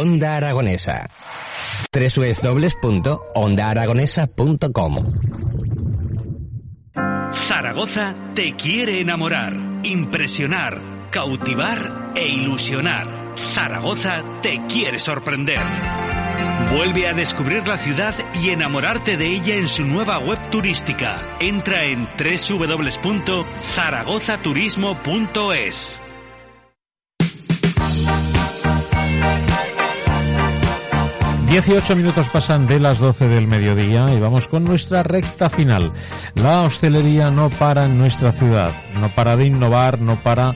Onda Aragonesa. www.ondaaragonesa.com Zaragoza te quiere enamorar, impresionar, cautivar e ilusionar. Zaragoza te quiere sorprender. Vuelve a descubrir la ciudad y enamorarte de ella en su nueva web turística. Entra en www.zaragozaturismo.es. 18 minutos pasan de las 12 del mediodía y vamos con nuestra recta final. La hostelería no para en nuestra ciudad, no para de innovar, no para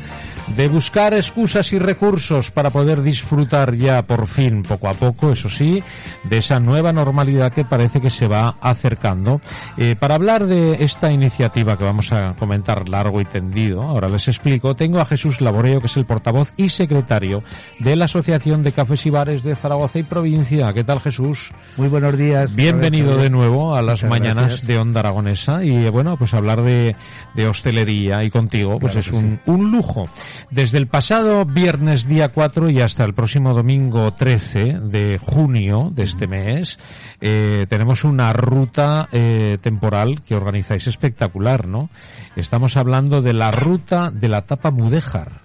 de buscar excusas y recursos para poder disfrutar ya por fin, poco a poco, eso sí, de esa nueva normalidad que parece que se va acercando. Eh, para hablar de esta iniciativa que vamos a comentar largo y tendido, ahora les explico, tengo a Jesús Laboreo, que es el portavoz y secretario de la Asociación de Cafés y Bares de Zaragoza y Provincia. ¿Qué tal, Jesús? Muy buenos días. Bienvenido de nuevo a las mañanas de Onda Aragonesa y bueno, pues hablar de, de hostelería y contigo, pues es un, un lujo. Desde el pasado viernes día 4 y hasta el próximo domingo 13 de junio de este mes, eh, tenemos una ruta eh, temporal que organizáis espectacular, ¿no? Estamos hablando de la ruta de la tapa Mudéjar.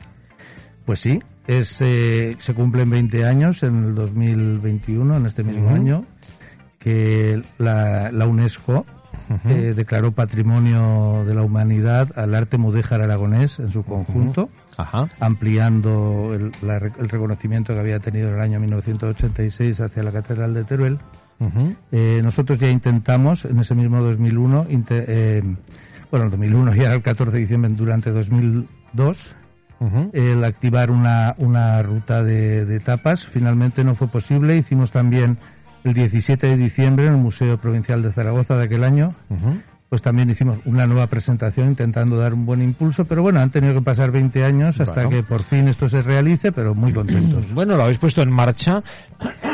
Pues sí, es, eh, se cumplen 20 años en el 2021, en este mismo año, que la, la UNESCO eh, declaró Patrimonio de la Humanidad al arte mudéjar aragonés en su conjunto, ampliando el, el, reconocimiento que había tenido en el año 1986 hacia la Catedral de Teruel. eh, nosotros ya intentamos en ese mismo 2001, eh, bueno, el 2001 y el 14 de diciembre durante 2002, el activar una, una ruta de, de tapas. Finalmente no fue posible. Hicimos también el 17 de diciembre en el Museo Provincial de Zaragoza de aquel año. Pues también hicimos una nueva presentación intentando dar un buen impulso, pero bueno, han tenido que pasar 20 años hasta Bueno. que por fin esto se realice, pero muy contentos. Bueno, lo habéis puesto en marcha,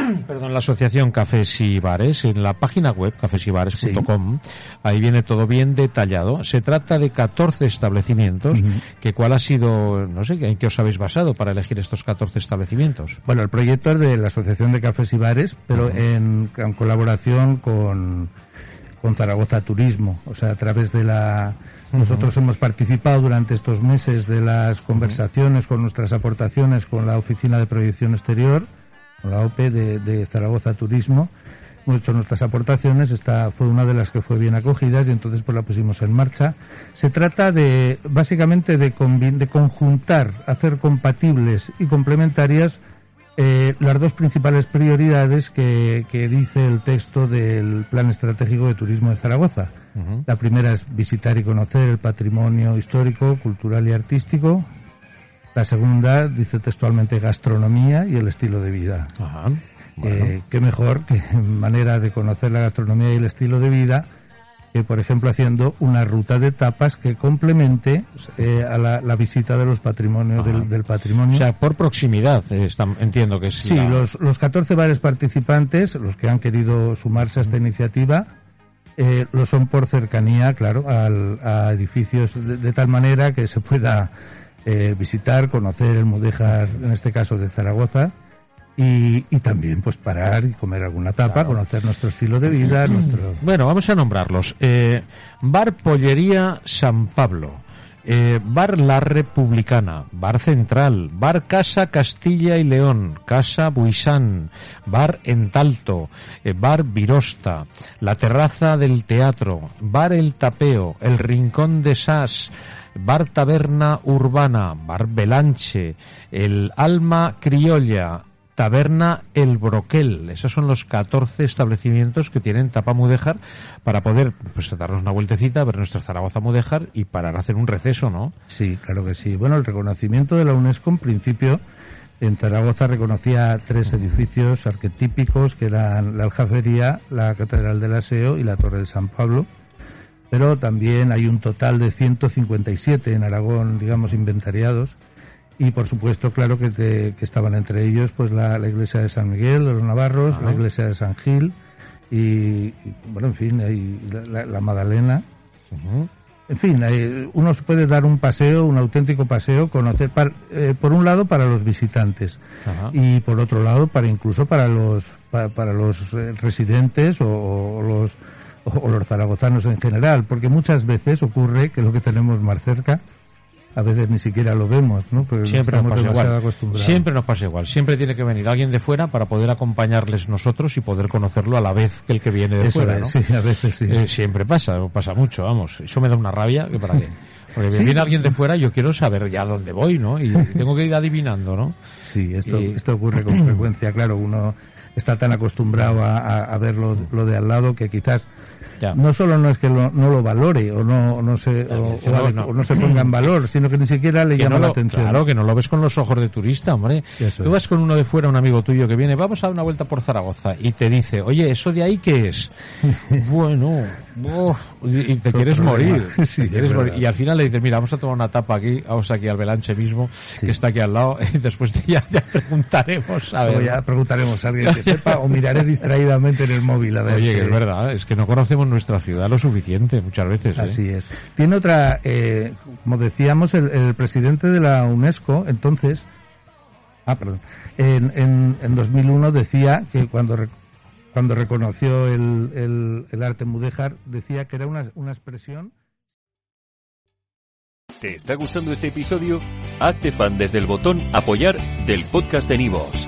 perdón, la asociación Cafés y Bares, en la página web cafesybares.com. Ahí viene todo bien detallado. Se trata de 14 establecimientos, que cuál ha sido, no sé, en qué os habéis basado para elegir estos 14 establecimientos. Bueno, el proyecto es de la Asociación de Cafés y Bares, pero en, en colaboración con, con Zaragoza Turismo. O sea, a través de la... Nosotros hemos participado durante estos meses de las conversaciones con nuestras aportaciones con la Oficina de Proyección Exterior, con la OPE de, de Zaragoza Turismo. Hemos hecho nuestras aportaciones, esta fue una de las que fue bien acogidas y entonces pues la pusimos en marcha. Se trata de, básicamente, de, de conjuntar, hacer compatibles y complementarias eh, las dos principales prioridades que, que dice el texto del Plan Estratégico de Turismo de Zaragoza. La primera es visitar y conocer el patrimonio histórico, cultural y artístico. La segunda dice textualmente gastronomía y el estilo de vida. Ajá. Eh, qué mejor que manera de conocer la gastronomía y el estilo de vida que, por ejemplo, haciendo una ruta de tapas que complemente eh, a la, la visita de los patrimonios del, del patrimonio. O sea, por proximidad, eh, entiendo que Sí, la- los, los 14 bares participantes, los que han querido sumarse a esta iniciativa, eh, lo son por cercanía, claro, al- a edificios de, de tal manera que se pueda eh, visitar, conocer el Mudéjar, en este caso de Zaragoza, y, y también pues parar y comer alguna tapa, conocer nuestro estilo de vida, nuestro... Bueno, vamos a nombrarlos. Eh, Bar Pollería San Pablo, eh, Bar La Republicana, Bar Central, Bar Casa Castilla y León, Casa Buisán, Bar Entalto, eh, Bar Virosta, La Terraza del Teatro, Bar El Tapeo, El Rincón de Sas, Bar Taberna Urbana, Bar Belanche, El Alma Criolla, Taberna El Broquel. Esos son los 14 establecimientos que tienen tapa mudéjar para poder pues darnos una vueltecita, ver nuestra Zaragoza mudéjar y parar a hacer un receso, ¿no? Sí, claro que sí. Bueno, el reconocimiento de la UNESCO en principio en Zaragoza reconocía tres edificios arquetípicos que eran la Aljafería, la Catedral del Aseo y la Torre de San Pablo. Pero también hay un total de 157 en Aragón, digamos, inventariados. Y por supuesto, claro que, te- que estaban entre ellos pues la, la iglesia de San Miguel de los Navarros, la iglesia de San Gil y, y, bueno, en fin, hay la, Magdalena. en fin, uno se puede dar un paseo, un auténtico paseo, conocer, eh, por un lado para los visitantes y por otro lado para incluso para los para, los eh, residentes o, los o los zaragozanos en general, porque muchas veces ocurre que lo que tenemos más cerca a veces ni siquiera lo vemos, ¿no? siempre nos pasa igual. Siempre nos pasa igual. Siempre tiene que venir alguien de fuera para poder acompañarles nosotros y poder conocerlo a la vez que el que viene de fuera, ¿no? Sí, a veces sí. Eh, siempre pasa, pasa mucho, vamos. Eso me da una rabia que para qué. Porque viene alguien de fuera, yo quiero saber ya dónde voy, ¿no? Y, tengo que ir adivinando, ¿no? Sí, esto, esto ocurre con frecuencia, claro, uno está tan acostumbrado a, a, ver lo, lo, de al lado que quizás no solo no es que no lo valore o no, no, se, o, no, se ponga en valor, sino que ni siquiera le llama la atención. Claro, que no lo ves con los ojos de turista, hombre. Tú vas con uno de fuera, un amigo tuyo que viene, vamos a dar una vuelta por Zaragoza y te dice, oye, ¿eso de ahí qué es? bueno, y te quieres morir. Y al final le dices, mira, vamos a tomar una tapa aquí, vamos aquí al Belanche mismo, que está aquí al lado, y después ya, ya preguntaremos a ver. ya preguntaremos a alguien que sepa o miraré distraídamente en el móvil a ver. Oye, que es verdad, es que no conocemos nuestra ciudad lo suficiente muchas veces. ¿eh? Así es. Tiene otra, eh, como decíamos, el, presidente de la UNESCO, entonces, ah, perdón, en, en, en 2001 decía que cuando cuando reconoció el, el, arte mudéjar, decía que era una, una expresión. ¿Te está gustando este episodio? Hazte fan desde el botón Apoyar del podcast de Nivos.